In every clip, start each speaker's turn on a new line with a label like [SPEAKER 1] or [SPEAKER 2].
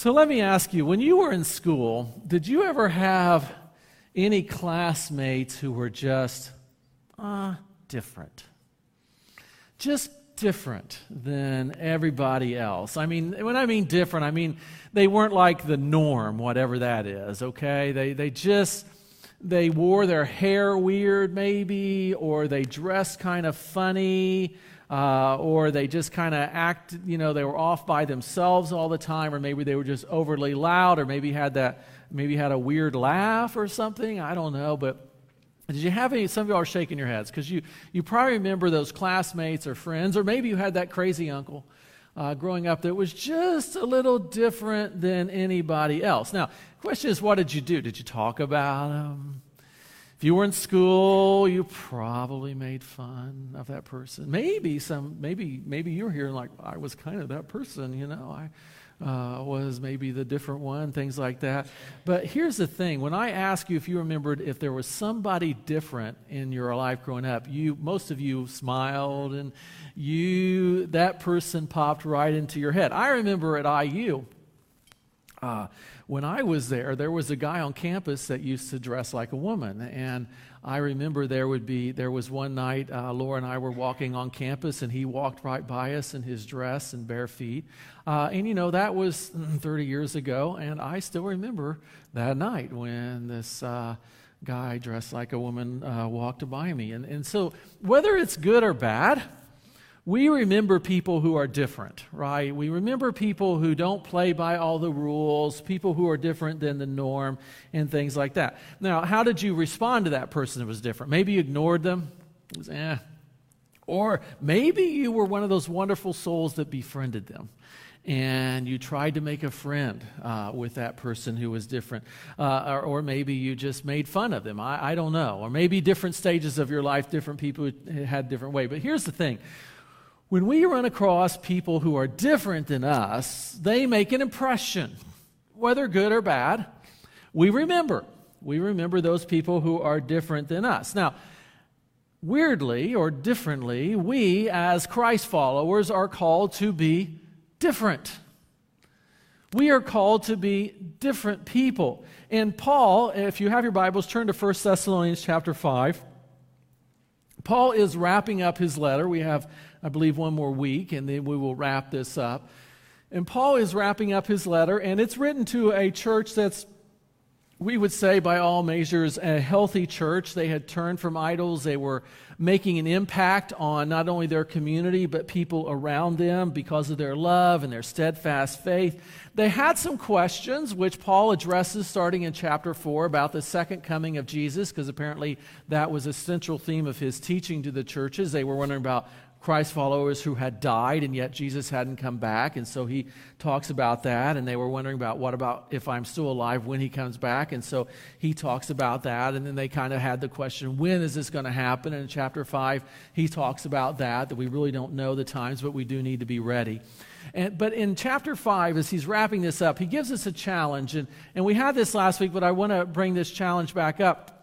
[SPEAKER 1] So let me ask you when you were in school, did you ever have any classmates who were just uh, different? Just different than everybody else. I mean, when I mean different, I mean they weren't like the norm, whatever that is, okay? They, they just, they wore their hair weird, maybe, or they dressed kind of funny, uh, or they just kind of act, you know, they were off by themselves all the time, or maybe they were just overly loud, or maybe had that, maybe had a weird laugh or something. I don't know, but did you have any? Some of y'all are shaking your heads because you, you probably remember those classmates or friends, or maybe you had that crazy uncle uh, growing up that was just a little different than anybody else. Now, question is, what did you do? Did you talk about them? If you were in school, you probably made fun of that person. Maybe some, maybe, maybe you were here and like, I was kind of that person, you know. I uh, was maybe the different one, things like that. But here's the thing: when I ask you if you remembered if there was somebody different in your life growing up, you, most of you smiled, and you, that person popped right into your head. I remember at IU. Uh, when I was there, there was a guy on campus that used to dress like a woman. And I remember there would be, there was one night, uh, Laura and I were walking on campus, and he walked right by us in his dress and bare feet. Uh, and, you know, that was 30 years ago, and I still remember that night when this. Uh, guy dressed like a woman uh, walked by me. And, and so, whether it's good or bad, we remember people who are different, right? We remember people who don't play by all the rules, people who are different than the norm, and things like that. Now, how did you respond to that person that was different? Maybe you ignored them. It was, eh. Or maybe you were one of those wonderful souls that befriended them and you tried to make a friend uh, with that person who was different. Uh, or, or, maybe you just made fun of them. I, I, don't know. Or maybe different stages of your life, different people had different way. But here's the thing when we run across people who are different than us, they make an impression, whether good or bad. We remember. We remember those people who are different than us. Now, weirdly or differently, we as Christ followers are called to be different. We are called to be different people. And Paul, if you have your Bibles, turn to 1 Thessalonians chapter 5. Paul is wrapping up his letter. We have I believe, one more week, and then we will wrap this up. And Paul is wrapping up his letter, and it's written to a church that's, we would say, by all measures, a healthy church. They had turned from idols. They were making an impact on not only their community, but people around them because of their love and their steadfast faith. They had some questions, which Paul addresses starting in chapter 4 about the second coming of Jesus, because apparently that was a central theme of his teaching to the churches. They were wondering about Christ followers who had died and yet Jesus hadn't come back. And so he talks about that. And they were wondering about what about if I'm still alive when he comes back. And so he talks about that. And then they kind of had the question, when is this going to happen? And in chapter 5, he talks about that, that we really don't know the times, but we do need to be ready. And, but in chapter 5, as he's wrapping this up, he gives us a challenge. And, and we had this last week, but I want to bring this challenge back up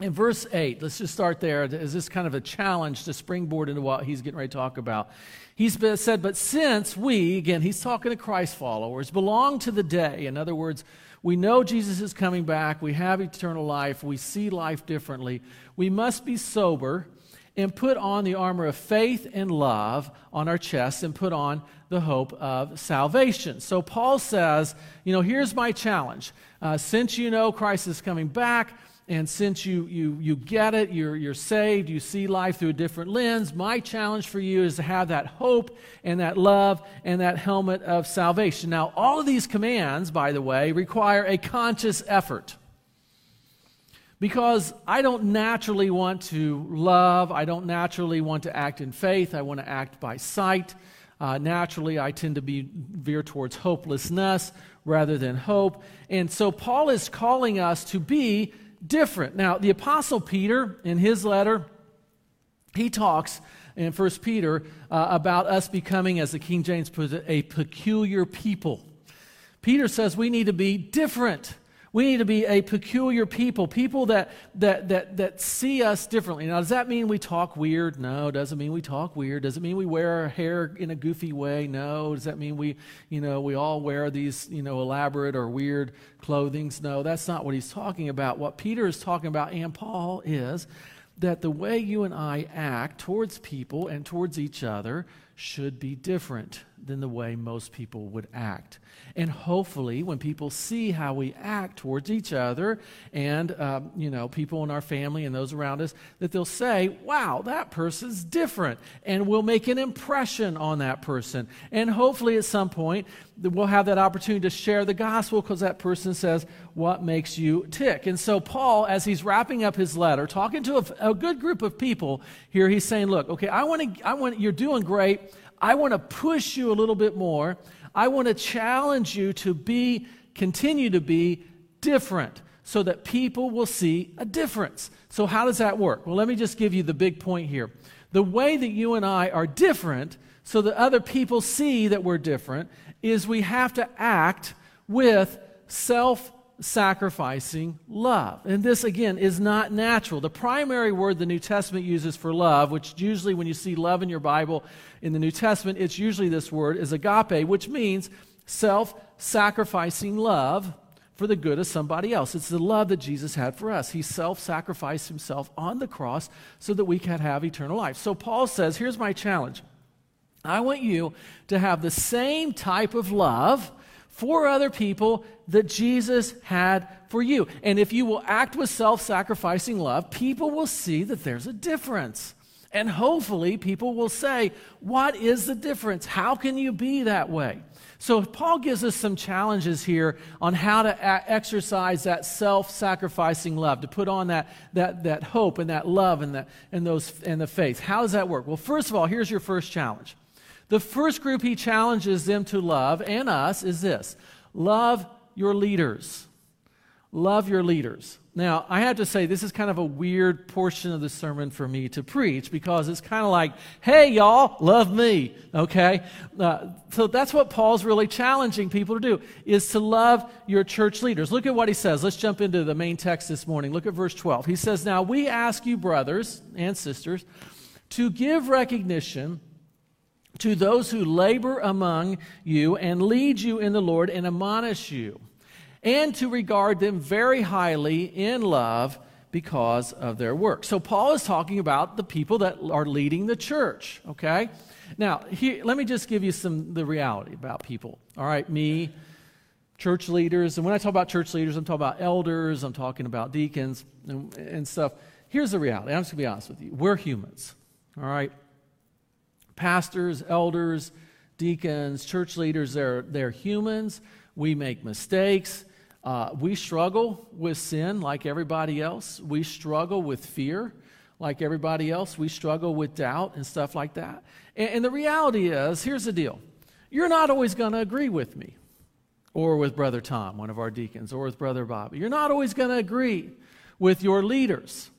[SPEAKER 1] in verse 8, let's just start there. Is this kind of a challenge to springboard into what he's getting ready to talk about? He's said, But since we, again, he's talking to Christ followers, belong to the day, in other words, we know Jesus is coming back, we have eternal life, we see life differently, we must be sober and put on the armor of faith and love on our chests and put on the hope of salvation. So Paul says, You know, here's my challenge. Uh, since you know Christ is coming back, and since you, you, you get it, you're, you're saved, you see life through a different lens, my challenge for you is to have that hope and that love and that helmet of salvation. Now, all of these commands, by the way, require a conscious effort. Because I don't naturally want to love, I don't naturally want to act in faith, I want to act by sight. Uh, naturally, I tend to be veer towards hopelessness rather than hope. And so Paul is calling us to be different. Now, the Apostle Peter, in his letter, he talks in 1 Peter uh, about us becoming, as the King James puts it, a peculiar people. Peter says we need to be different. We need to be a peculiar people, people that, that, that, that see us differently. Now, does that mean we talk weird? No. Doesn't mean we talk weird. Does it mean we wear our hair in a goofy way? No. Does that mean we, you know, we all wear these, you know, elaborate or weird clothings? No, that's not what he's talking about. What Peter is talking about and Paul is that the way you and I act towards people and towards each other should be different than the way most people would act. And hopefully, when people see how we act towards each other and, um, you know, people in our family and those around us, that they'll say, wow, that person's different. And we'll make an impression on that person. And hopefully, at some point, we'll have that opportunity to share the gospel because that person says, what makes you tick? And so, Paul, as he's wrapping up his letter, talking to a, a good group of people here, he's saying, look, okay, I want to, I want, you're doing great. I want to push you a little bit more. I want to challenge you to be, continue to be different so that people will see a difference. So, how does that work? Well, let me just give you the big point here. The way that you and I are different so that other people see that we're different is we have to act with self sacrificing love. And this, again, is not natural. The primary word the New Testament uses for love, which usually when you see love in your Bible in the New Testament, it's usually this word, is agape, which means self sacrificing love for the good of somebody else. It's the love that Jesus had for us. He self sacrificed himself on the cross so that we can have eternal life. So Paul says, here's my challenge. I want you to have the same type of love for other people that Jesus had for you. And if you will act with self sacrificing love, people will see that there's a difference. And hopefully, people will say, What is the difference? How can you be that way? So, Paul gives us some challenges here on how to a- exercise that self sacrificing love, to put on that, that, that hope and that love and, that, and, those, and the faith. How does that work? Well, first of all, here's your first challenge the first group he challenges them to love and us is this love your leaders. Love your leaders. Now, I have to say, this is kind of a weird portion of the sermon for me to preach because it's kind of like, hey, y'all, love me, okay? Uh, so that's what Paul's really challenging people to do, is to love your church leaders. Look at what he says. Let's jump into the main text this morning. Look at verse 12. He says, Now we ask you, brothers and sisters, to give recognition to those who labor among you and lead you in the Lord and admonish you, and to regard them very highly in love because of their work. So, Paul is talking about the people that are leading the church, okay? Now, here, let me just give you some the reality about people. All right, me, church leaders, and when I talk about church leaders, I'm talking about elders, I'm talking about deacons and, and stuff. Here's the reality. I'm just gonna be honest with you. We're humans, all right? Pastors, elders, deacons, church leaders, they're, they're humans. We make mistakes. Uh, we struggle with sin like everybody else. We struggle with fear like everybody else. We struggle with doubt and stuff like that. And, and the reality is here's the deal you're not always going to agree with me or with Brother Tom, one of our deacons, or with Brother Bobby. You're not always going to agree with your leaders.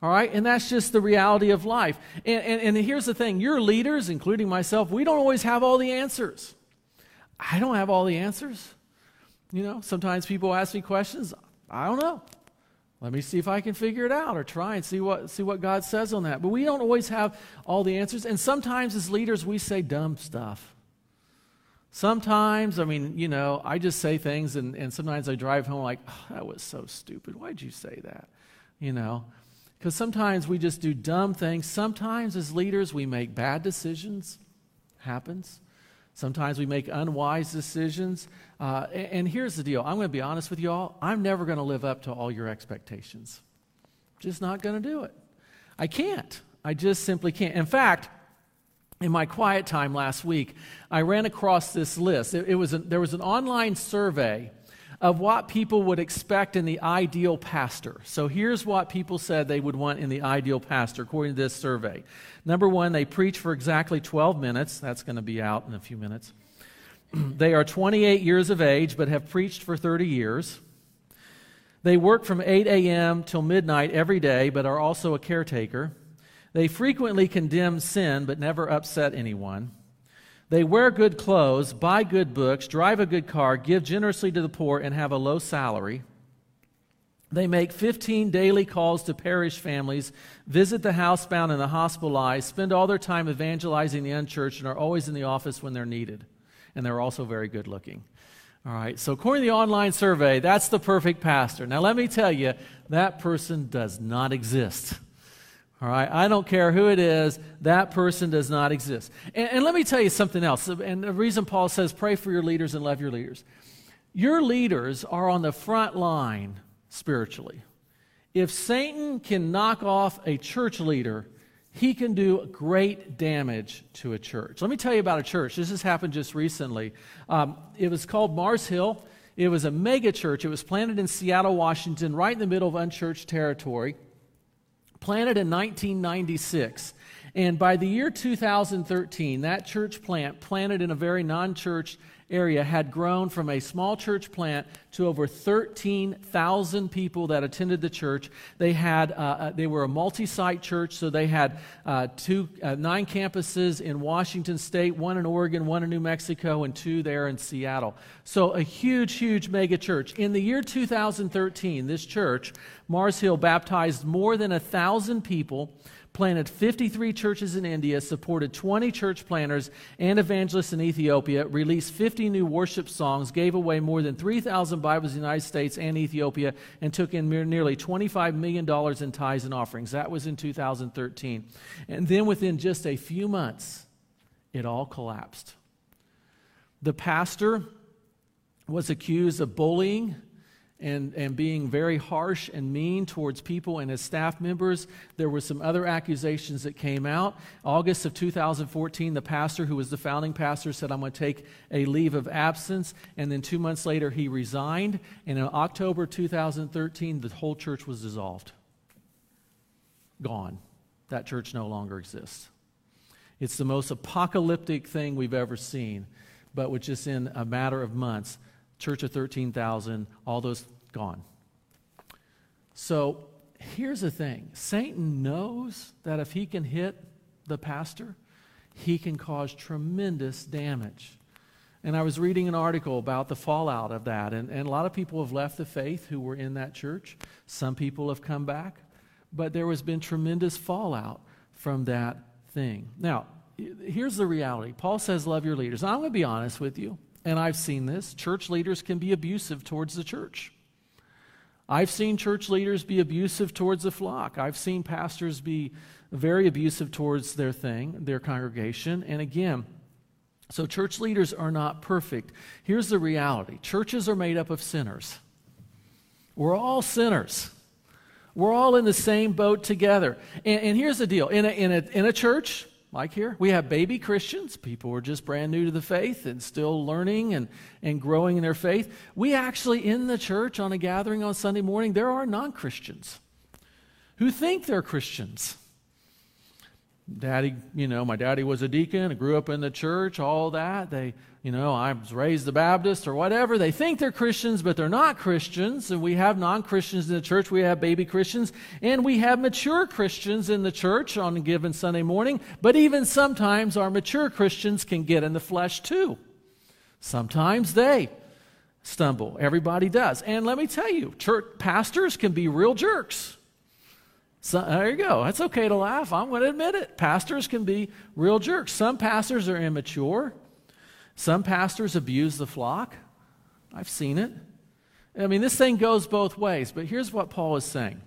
[SPEAKER 1] All right? And that's just the reality of life. And, and, and here's the thing your leaders, including myself, we don't always have all the answers. I don't have all the answers. You know, sometimes people ask me questions. I don't know. Let me see if I can figure it out or try and see what, see what God says on that. But we don't always have all the answers. And sometimes as leaders, we say dumb stuff. Sometimes, I mean, you know, I just say things and, and sometimes I drive home like, oh, that was so stupid. Why'd you say that? You know, because sometimes we just do dumb things. Sometimes, as leaders, we make bad decisions. Happens. Sometimes we make unwise decisions. Uh, and, and here's the deal I'm going to be honest with you all. I'm never going to live up to all your expectations. Just not going to do it. I can't. I just simply can't. In fact, in my quiet time last week, I ran across this list. It, it was a, there was an online survey of what people would expect in the ideal pastor. So here's what people said they would want in the ideal pastor, according to this survey. Number one, they preach for exactly 12 minutes. That's going to be out in a few minutes. they are 28 years of age, but have preached for 30 years. They work from 8 a.m. till midnight every day, but are also a caretaker. They frequently condemn sin, but never upset anyone. They wear good clothes, buy good books, drive a good car, give generously to the poor, and have a low salary. They make 15 daily calls to parish families, visit the housebound and the hospitalized, spend all their time evangelizing the unchurched, and are always in the office when they're needed. And they're also very good looking. All right, so according to the online survey, that's the perfect pastor. Now, let me tell you, that person does not exist. All right, I don't care who it is, that person does not exist. And, and let me tell you something else. And the reason Paul says, pray for your leaders and love your leaders. Your leaders are on the front line spiritually. If Satan can knock off a church leader, he can do great damage to a church. Let me tell you about a church. This has happened just recently. Um, it was called Mars Hill. It was a mega church. It was planted in Seattle, Washington, right in the middle of unchurched territory. Planted in 1996. And by the year 2013, that church plant, planted in a very non church area had grown from a small church plant to over 13,000 people that attended the church. They had uh, uh, they were a multi-site church, so they had uh, two uh, nine campuses in Washington State, one in Oregon, one in New Mexico, and two there in Seattle. So a huge, huge mega church. In the year 2013, this church, Mars Hill, baptized more than a thousand people planted 53 churches in India, supported 20 church planters and evangelists in Ethiopia, released 50 new worship songs, gave away more than 3,000 Bibles in the United States and Ethiopia, and took in nearly $25 million in tithes and offerings. That was in 2013. And then within just a few months, it all collapsed. The pastor was accused of bullying and, and being very harsh and mean towards people and his staff members. There were some other accusations that came out. August of 2014, the pastor, who was the founding pastor, said, I'm going to take a leave of absence. And then two months later, he resigned. And in October 2013, the whole church was dissolved. Gone. That church no longer exists. It's the most apocalyptic thing we've ever seen, but which is in a matter of months church of 13,000, all those gone. So here's the thing Satan knows that if he can hit the pastor, he can cause tremendous damage. And I was reading an article about the fallout of that, and, and a lot of people have left the faith who were in that church. Some people have come back, but there has been tremendous fallout from that thing. Now, here's the reality Paul says, Love your leaders. I'm going to be honest with you and I've seen this, church leaders can be abusive towards the church. I've seen church leaders be abusive towards the flock. I've seen pastors be very abusive towards their thing, their congregation. And again, so church leaders are not perfect. Here's the reality churches are made up of sinners. We're all sinners. We're all in the same boat together. And, and here's the deal in a, in, a, in a church, like here. We have baby Christians, people who are just brand new to the faith and still learning and, and growing in their faith. We actually, in the church on a gathering on Sunday morning, there are non Christians who think they're Christians. Daddy, you know, my daddy was a deacon, I grew up in the church, all that. They, you know, I was raised a Baptist or whatever. They think they're Christians, but they're not Christians. And we have non Christians in the church. We have baby Christians. And we have mature Christians in the church on a given Sunday morning. But even sometimes our mature Christians can get in the flesh too. Sometimes they stumble. Everybody does. And let me tell you, church pastors can be real jerks. So, there you go. It's okay to laugh. I'm going to admit it. Pastors can be real jerks. Some pastors are immature. Some pastors abuse the flock. I've seen it. I mean, this thing goes both ways, but here's what Paul is saying.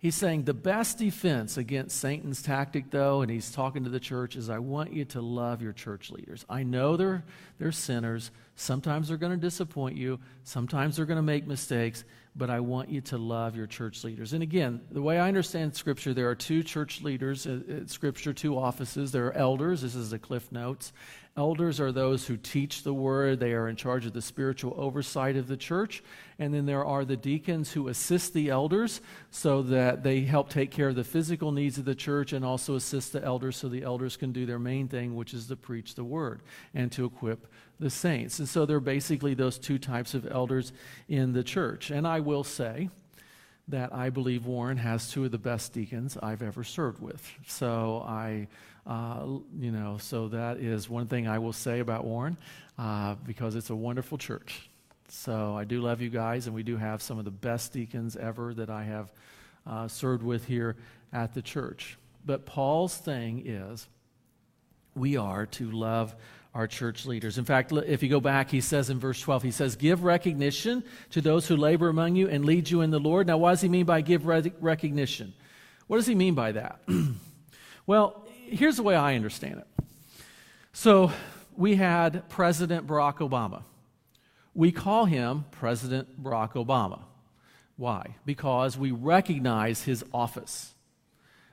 [SPEAKER 1] He's saying the best defense against Satan's tactic, though, and he's talking to the church, is I want you to love your church leaders. I know they're, they're sinners. Sometimes they're going to disappoint you, sometimes they're going to make mistakes, but I want you to love your church leaders. And again, the way I understand Scripture, there are two church leaders in uh, uh, Scripture, two offices. There are elders. This is the Cliff Notes. Elders are those who teach the word, they are in charge of the spiritual oversight of the church. And then there are the deacons who assist the elders so that they help take care of the physical needs of the church and also assist the elders so the elders can do their main thing, which is to preach the word and to equip the saints. And so there are basically those two types of elders in the church. And I will say, that I believe Warren has two of the best deacons I've ever served with. So I uh, you know, so that is one thing I will say about Warren uh, because it's a wonderful church. So I do love you guys, and we do have some of the best deacons ever that I have uh, served with here at the church. But Paul's thing is we are to love our church leaders. In fact, if you go back, he says in verse 12, he says, Give recognition to those who labor among you and lead you in the Lord. Now, what does he mean by give recognition? What does he mean by that? well, here's the way I understand it. So, we had President Barack Obama. We call him President Barack Obama. Why? Because we recognize his office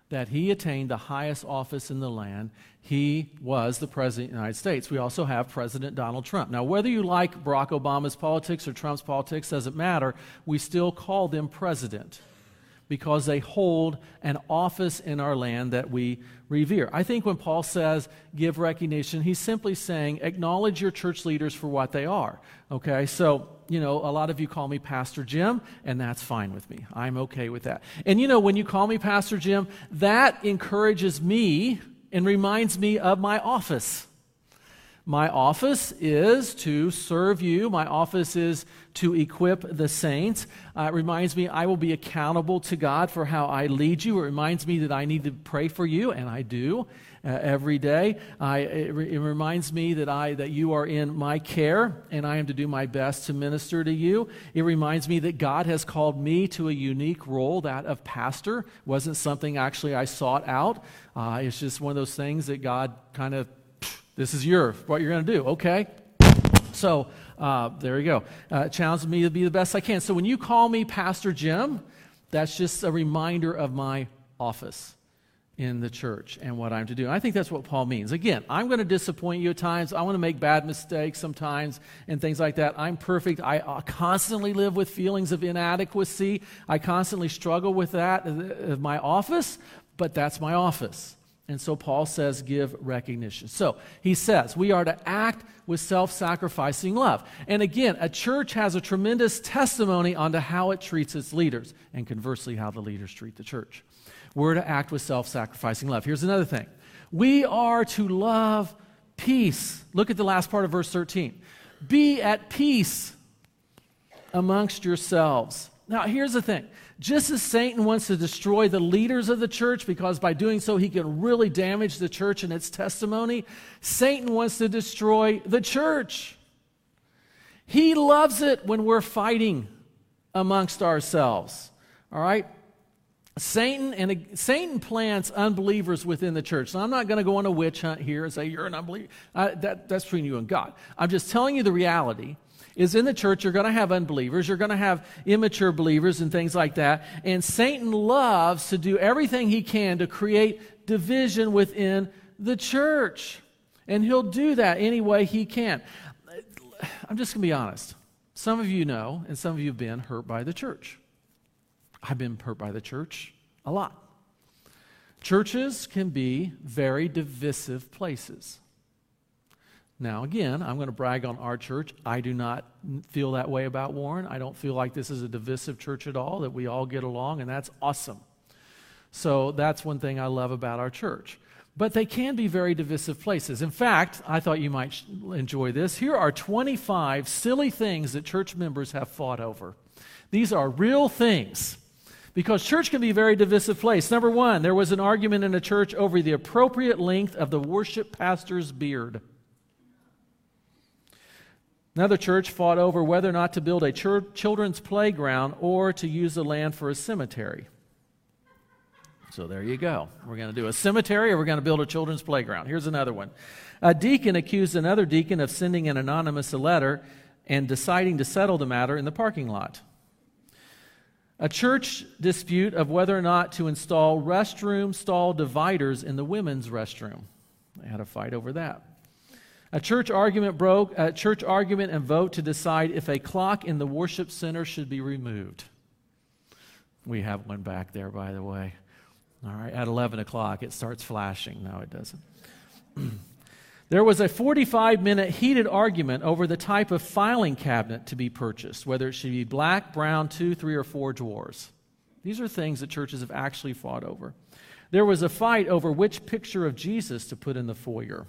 [SPEAKER 1] that he attained the highest office in the land. He was the President of the United States. We also have President Donald Trump. Now, whether you like Barack Obama's politics or Trump's politics doesn't matter. We still call them president because they hold an office in our land that we revere. I think when Paul says give recognition, he's simply saying acknowledge your church leaders for what they are. Okay, so, you know, a lot of you call me Pastor Jim, and that's fine with me. I'm okay with that. And, you know, when you call me Pastor Jim, that encourages me and reminds me of my office. My office is to serve you. My office is to equip the saints. Uh, it reminds me I will be accountable to God for how I lead you. It reminds me that I need to pray for you, and I do uh, every day. I, it, re- it, reminds me that, I, that you are in my care, and I am to do my best to minister to you. It reminds me that God has called me to a unique role, that of pastor. Wasn't something actually I sought out. Uh, it's just one of those things that God kind of this is your, what you're going to do, okay? So uh, there you go. Uh, challenge me to be the best I can. So when you call me Pastor Jim, that's just a reminder of my office in the church and what I'm to do. And I think that's what Paul means. Again, I'm going to disappoint you at times. I want to make bad mistakes sometimes and things like that. I'm perfect. I uh, constantly live with feelings of inadequacy. I constantly struggle with that of my office, but that's my office. And so Paul says, give recognition. So he says, we are to act with self sacrificing love. And again, a church has a tremendous testimony onto how it treats its leaders, and conversely, how the leaders treat the church. We're to act with self sacrificing love. Here's another thing we are to love peace. Look at the last part of verse 13. Be at peace amongst yourselves. Now, here's the thing just as Satan wants to destroy the leaders of the church because by doing so he can really damage the church and its testimony, Satan wants to destroy the church. He loves it when we're fighting amongst ourselves. All right? Satan and Satan plants unbelievers within the church. Now, I'm not going to go on a witch hunt here and say you're an unbeliever. Uh, that, that's between you and God. I'm just telling you the reality is in the church, you're going to have unbelievers, you're going to have immature believers and things like that. And Satan loves to do everything he can to create division within the church. And he'll do that any way he can. I'm just going to be honest. Some of you know, and some of you have been hurt by the church. I've been hurt by the church a lot. Churches can be very divisive places. Now, again, I'm going to brag on our church. I do not feel that way about Warren. I don't feel like this is a divisive church at all, that we all get along, and that's awesome. So that's one thing I love about our church. But they can be very divisive places. In fact, I thought you might enjoy this. Here are 25 silly things that church members have fought over. These are real things. Because church can be a very divisive place. Number one, there was an argument in a church over the appropriate length of the worship pastor's beard. Another church fought over whether or not to build a children's playground or to use the land for a cemetery. So there you go. We're going to do a cemetery or we're going to build a children's playground. Here's another one. A deacon accused another deacon of sending an anonymous letter and deciding to settle the matter in the parking lot. A church dispute of whether or not to install restroom stall dividers in the women's restroom. They had a fight over that. A church argument broke, a church argument and vote to decide if a clock in the worship center should be removed. We have one back there, by the way. All right, at 11 o'clock, it starts flashing. No, it doesn't. there was a 45 minute heated argument over the type of filing cabinet to be purchased, whether it should be black, brown, two, three, or four drawers. These are things that churches have actually fought over. There was a fight over which picture of Jesus to put in the foyer.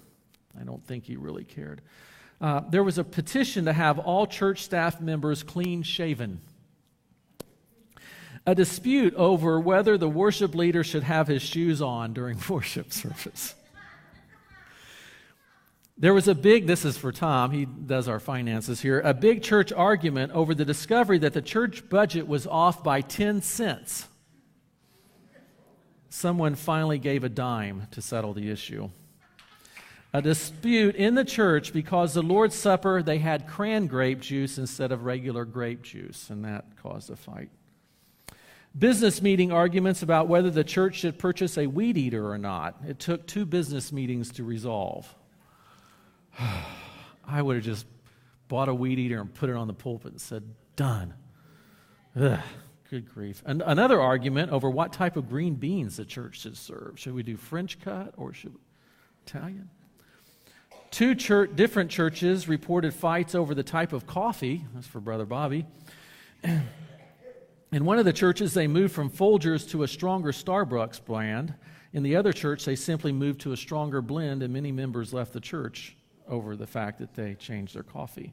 [SPEAKER 1] I don't think he really cared. uh, there was a petition to have all church staff members clean shaven. A dispute over whether the worship leader should have his shoes on during worship service. There was a big, this is for Tom, he does our finances here, a big church argument over the discovery that the church budget was off by 10 cents. Someone finally gave a dime to settle the issue a dispute in the church because the Lord's Supper, they had cran grape juice instead of regular grape juice, and that caused a fight. Business meeting arguments about whether the church should purchase a weed eater or not. It took two business meetings to resolve. I would have just bought a weed eater and put it on the pulpit and said, Done. Ugh, good grief. And another argument over what type of green beans the church should serve. Should we do French cut or should we Italian? Two church, different churches reported fights over the type of coffee. That's for Brother Bobby. In one of the churches, they moved from Folgers to a stronger Starbucks brand. In the other church, they simply moved to a stronger blend, and many members left the church over the fact that they changed their coffee.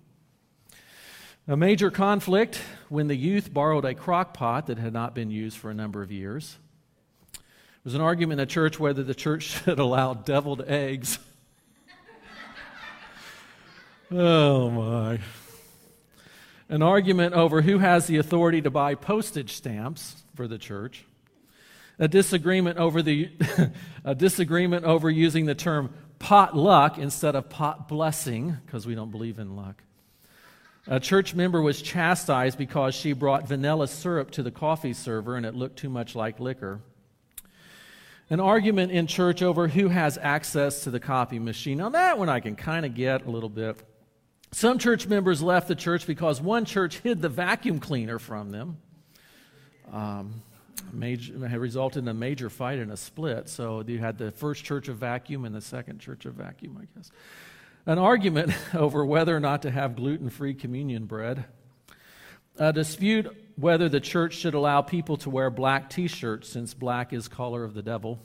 [SPEAKER 1] A major conflict when the youth borrowed a crock pot that had not been used for a number of years. There was an argument in the church whether the church should allow deviled eggs Oh, my. An argument over who has the authority to buy postage stamps for the church. A disagreement over, the, a disagreement over using the term pot luck instead of pot blessing, because we don't believe in luck. A church member was chastised because she brought vanilla syrup to the coffee server and it looked too much like liquor. An argument in church over who has access to the copy machine. Now, that one I can kind of get a little bit. Some church members left the church because one church hid the vacuum cleaner from them. Um, major, had resulted in a major fight and a split. So you had the first church of vacuum and the second church of vacuum, I guess. An argument over whether or not to have gluten free communion bread. A dispute whether the church should allow people to wear black t shirts since black is color of the devil.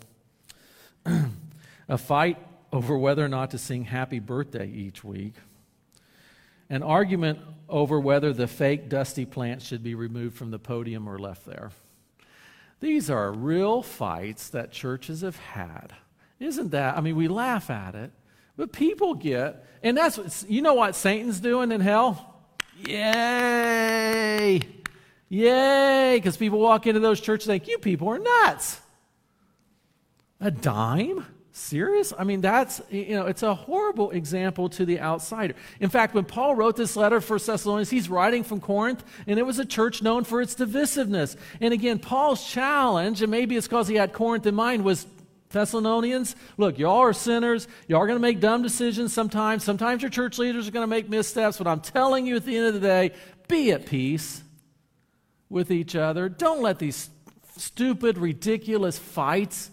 [SPEAKER 1] a fight over whether or not to sing happy birthday each week an argument over whether the fake dusty plants should be removed from the podium or left there. These are real fights that churches have had. Isn't that? I mean, we laugh at it, but people get, and that's what, you know what Satan's doing in hell? Yay! Yay! Because people walk into those churches and think, you people are nuts. A dime? Serious? I mean, that's, you know, it's a horrible example to the outsider. In fact, when Paul wrote this letter for Thessalonians, he's writing from Corinth, and it was a church known for its divisiveness. And again, Paul's challenge, and maybe it's because he had Corinth in mind, was Thessalonians, look, y'all are sinners. Y'all are going to make dumb decisions sometimes. Sometimes your church leaders are going to make missteps, but I'm telling you at the end of the day, be at peace with each other. Don't let these stupid, ridiculous fights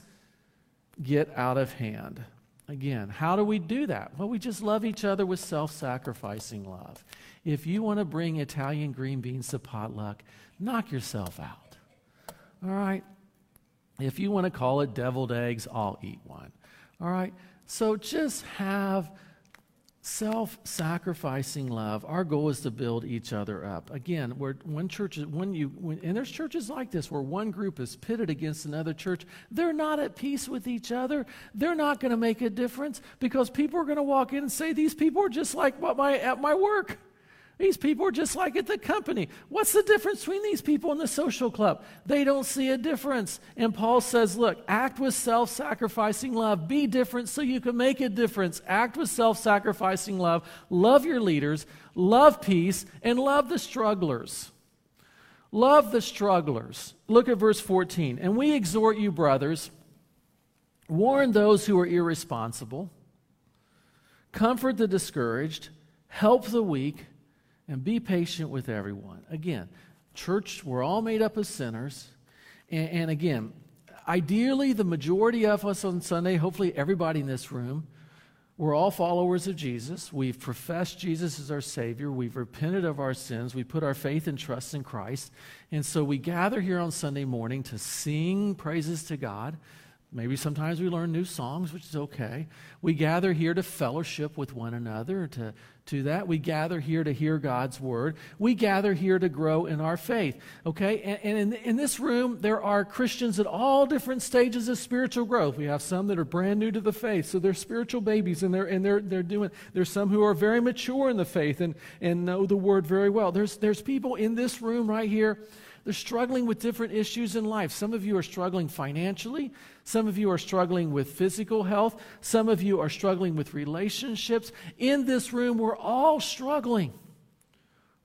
[SPEAKER 1] get out of hand. Again, how do we do that? Well, we just love each other with self sacrificing love. If you want to bring Italian green beans to potluck, knock yourself out. All right? If you want to call it deviled eggs, I'll eat one. All right? So just have self sacrificing love. Our goal is to build each other up. Again, where one church, is, when you, when, and there's churches like this where one group is pitted against another church, they're not at peace with each other. They're not going to make a difference because people are going to walk in and say, These people are just like what my, at my work. These people are just like at the company. What's the difference between these people and the social club? They don't see a difference. And Paul says, look, act with self sacrificing love. Be different so you can make a difference. Act with self sacrificing love. Love your leaders. Love peace. And love the strugglers. Love the strugglers. Look at verse 14. And we exhort you, brothers, warn those who are irresponsible, comfort the discouraged, help the weak and be patient with everyone. Again, church, we're all made up of sinners. And, and, again, ideally, the majority of us on Sunday, hopefully everybody in this room, we're all followers of Jesus. We've professed Jesus as our Savior. We've repented of our sins. We put our faith and trust in Christ. And so we gather here on Sunday morning to sing praises to God, Maybe sometimes we learn new songs, which is okay. We gather here to fellowship with one another, to, to that. We gather here to hear God's word. We gather here to grow in our faith, okay? And, and in, in this room, there are Christians at all different stages of spiritual growth. We have some that are brand new to the faith, so they're spiritual babies, and they're, and they're, they're doing, there's some who are very mature in the faith and, and know the word very well. There's, there's people in this room right here they're struggling with different issues in life. Some of you are struggling financially. Some of you are struggling with physical health. Some of you are struggling with relationships. In this room, we're all struggling.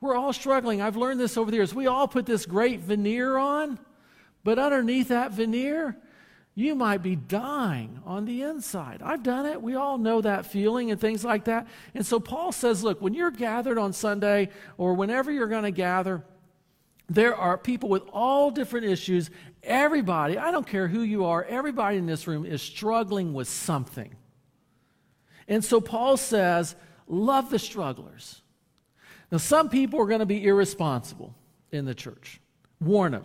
[SPEAKER 1] We're all struggling. I've learned this over the years. We all put this great veneer on, but underneath that veneer, you might be dying on the inside. I've done it. We all know that feeling and things like that. And so Paul says, look, when you're gathered on Sunday or whenever you're going to gather, there are people with all different issues. Everybody, I don't care who you are, everybody in this room is struggling with something. And so Paul says, love the strugglers. Now, some people are going to be irresponsible in the church. Warn them.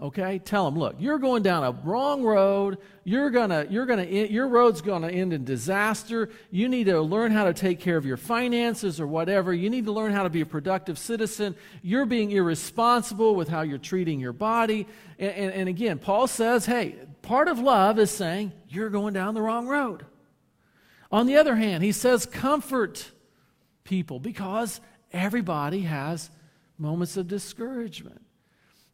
[SPEAKER 1] Okay? Tell them, look, you're going down a wrong road. You're gonna, you're gonna, your road's gonna end in disaster. You need to learn how to take care of your finances or whatever. You need to learn how to be a productive citizen. You're being irresponsible with how you're treating your body. And, and, and again, Paul says, hey, part of love is saying you're going down the wrong road. On the other hand, he says, comfort people because everybody has moments of discouragement.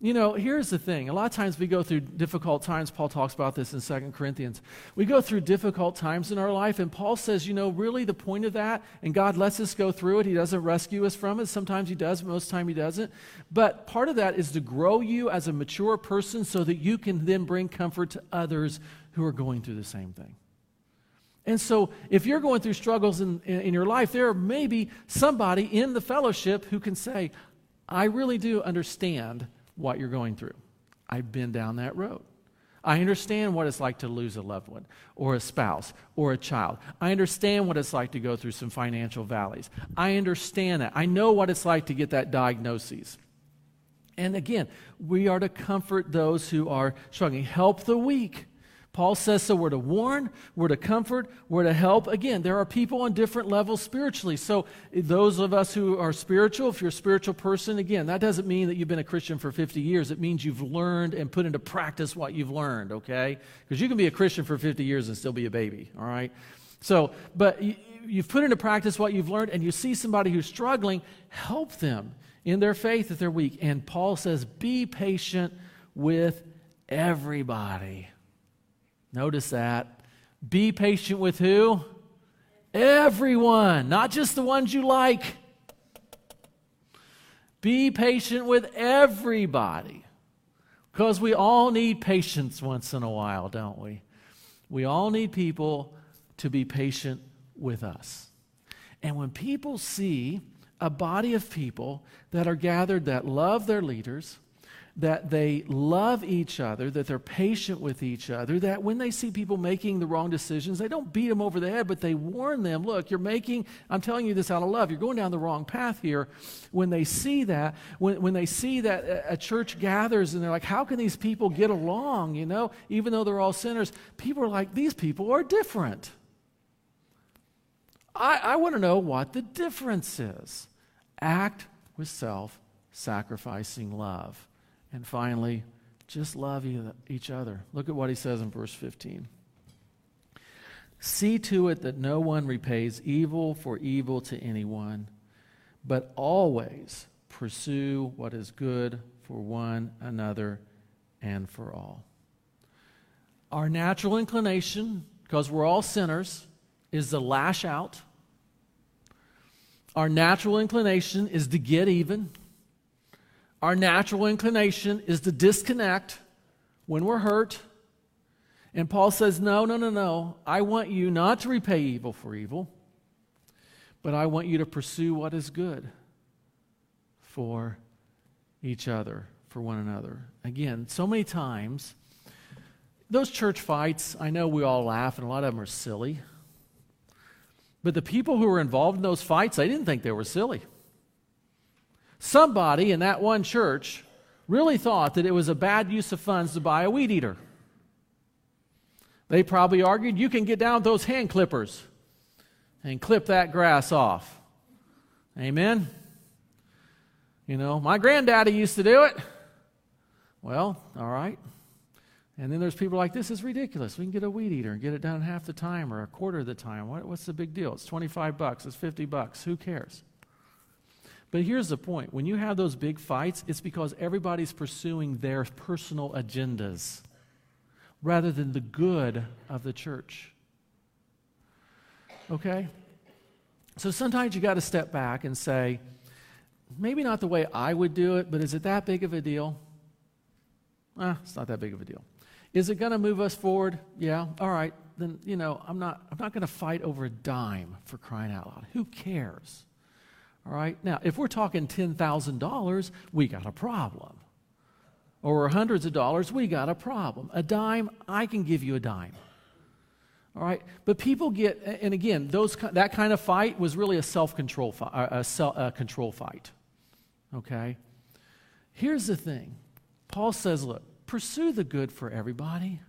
[SPEAKER 1] You know, here's the thing. A lot of times we go through difficult times. Paul talks about this in Second Corinthians. We go through difficult times in our life, and Paul says, you know, really the point of that, and God lets us go through it. He doesn't rescue us from it. Sometimes He does, most time He doesn't. But part of that is to grow you as a mature person so that you can then bring comfort to others who are going through the same thing. And so, if you're going through struggles in, in, in your life, there may be somebody in the fellowship who can say, I really do understand what you're going through. I've been down that road. I understand what it's like to lose a loved one or a spouse or a child. I understand what it's like to go through some financial valleys. I understand that. I know what it's like to get that diagnosis. And again, we are to comfort those who are struggling, help the weak. Paul says so we're to warn, we're to comfort, we're to help. Again, there are people on different levels spiritually. So, those of us who are spiritual, if you're a spiritual person, again, that doesn't mean that you've been a Christian for 50 years. It means you've learned and put into practice what you've learned, okay? Because you can be a Christian for 50 years and still be a baby, all right? So, but you've put into practice what you've learned, and you see somebody who's struggling, help them in their faith if they're weak. And Paul says, be patient with everybody. Notice that. Be patient with who? Everyone, not just the ones you like. Be patient with everybody. Because we all need patience once in a while, don't we? We all need people to be patient with us. And when people see a body of people that are gathered that love their leaders, that they love each other, that they're patient with each other, that when they see people making the wrong decisions, they don't beat them over the head, but they warn them, look, you're making, I'm telling you this out of love, you're going down the wrong path here. When they see that, when, when they see that a church gathers and they're like, how can these people get along, you know, even though they're all sinners, people are like, these people are different. I, I want to know what the difference is. Act with self sacrificing love. And finally, just love each other. Look at what he says in verse 15. See to it that no one repays evil for evil to anyone, but always pursue what is good for one another and for all. Our natural inclination, because we're all sinners, is to lash out. Our natural inclination is to get even. Our natural inclination is to disconnect when we're hurt. And Paul says, No, no, no, no. I want you not to repay evil for evil, but I want you to pursue what is good for each other, for one another. Again, so many times, those church fights, I know we all laugh, and a lot of them are silly. But the people who were involved in those fights, they didn't think they were silly. Somebody in that one church really thought that it was a bad use of funds to buy a weed eater. They probably argued, you can get down with those hand clippers and clip that grass off. Amen? You know, my granddaddy used to do it. Well, all right. And then there's people like, this is ridiculous. We can get a weed eater and get it done half the time or a quarter of the time. What, what's the big deal? It's 25 bucks, it's 50 bucks. Who cares? But here's the point when you have those big fights, it's because everybody's pursuing their personal agendas rather than the good of the church. Okay? So sometimes you got to step back and say, maybe not the way I would do it, but is it that big of a deal? Ah, it's not that big of a deal. Is it going to move us forward? Yeah. All right. Then, you know, I'm not, I'm not going to fight over a dime for crying out loud. Who cares? All right. Now, if we're talking $10,000, we got a problem. Or hundreds of dollars, we got a problem. A dime, I can give you a dime. All right, but people get, and again, those that kind of fight was really a self-control fight, a, a control fight. Okay, here's the thing: Paul says, "Look, pursue the good for everybody."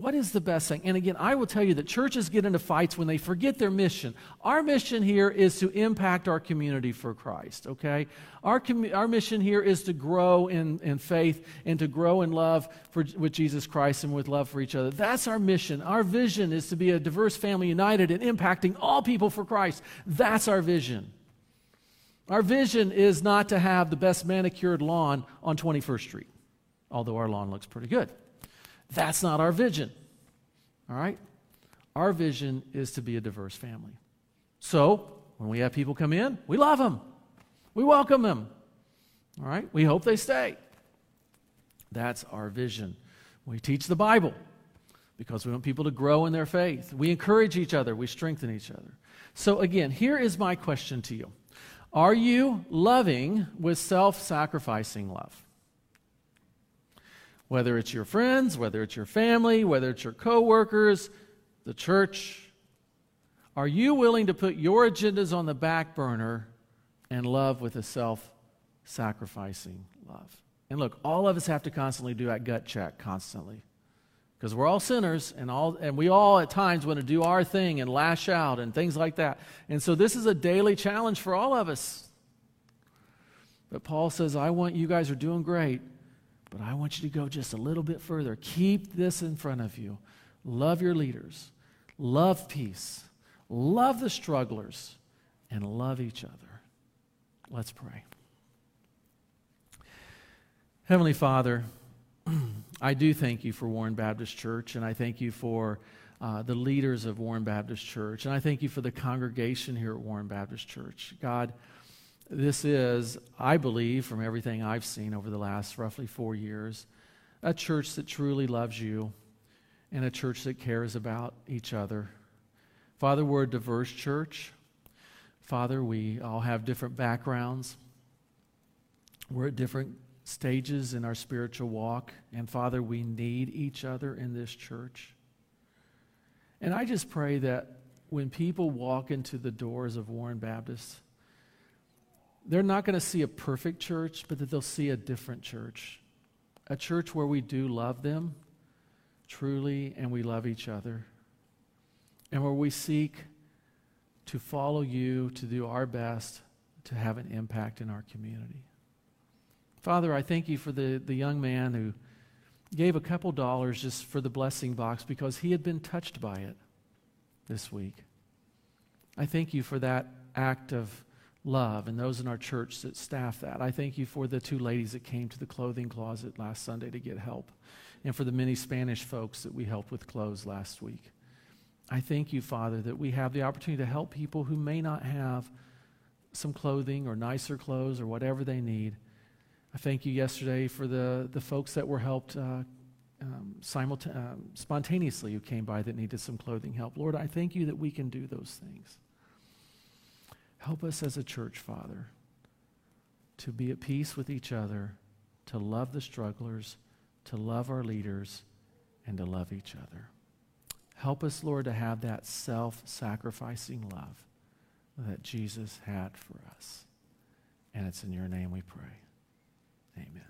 [SPEAKER 1] What is the best thing? And again, I will tell you that churches get into fights when they forget their mission. Our mission here is to impact our community for Christ, okay? Our, com- our mission here is to grow in, in faith and to grow in love for, with Jesus Christ and with love for each other. That's our mission. Our vision is to be a diverse family united and impacting all people for Christ. That's our vision. Our vision is not to have the best manicured lawn on 21st Street, although our lawn looks pretty good. That's not our vision. All right? Our vision is to be a diverse family. So, when we have people come in, we love them. We welcome them. All right? We hope they stay. That's our vision. We teach the Bible because we want people to grow in their faith. We encourage each other, we strengthen each other. So, again, here is my question to you Are you loving with self sacrificing love? Whether it's your friends, whether it's your family, whether it's your coworkers, the church. Are you willing to put your agendas on the back burner and love with a self sacrificing love? And look, all of us have to constantly do that gut check constantly. Because we're all sinners and all and we all at times want to do our thing and lash out and things like that. And so this is a daily challenge for all of us. But Paul says, I want you guys are doing great. But I want you to go just a little bit further. Keep this in front of you. Love your leaders, love peace, love the strugglers, and love each other. Let's pray. Heavenly Father, I do thank you for Warren Baptist Church, and I thank you for uh, the leaders of Warren Baptist Church, and I thank you for the congregation here at Warren Baptist Church. God, this is, I believe, from everything I've seen over the last roughly four years, a church that truly loves you and a church that cares about each other. Father, we're a diverse church. Father, we all have different backgrounds. We're at different stages in our spiritual walk. And Father, we need each other in this church. And I just pray that when people walk into the doors of Warren Baptist, they're not going to see a perfect church, but that they'll see a different church. A church where we do love them truly and we love each other. And where we seek to follow you, to do our best to have an impact in our community. Father, I thank you for the, the young man who gave a couple dollars just for the blessing box because he had been touched by it this week. I thank you for that act of love and those in our church that staff that. I thank you for the two ladies that came to the clothing closet last Sunday to get help, and for the many Spanish folks that we helped with clothes last week. I thank you, Father, that we have the opportunity to help people who may not have some clothing or nicer clothes or whatever they need. I thank you yesterday for the, the folks that were helped uh, um, simulta- uh, spontaneously who came by that needed some clothing help. Lord, I thank you that we can do those things. Help us as a church, Father, to be at peace with each other, to love the strugglers, to love our leaders, and to love each other. Help us, Lord, to have that self sacrificing love that Jesus had for us. And it's in your name we pray. Amen.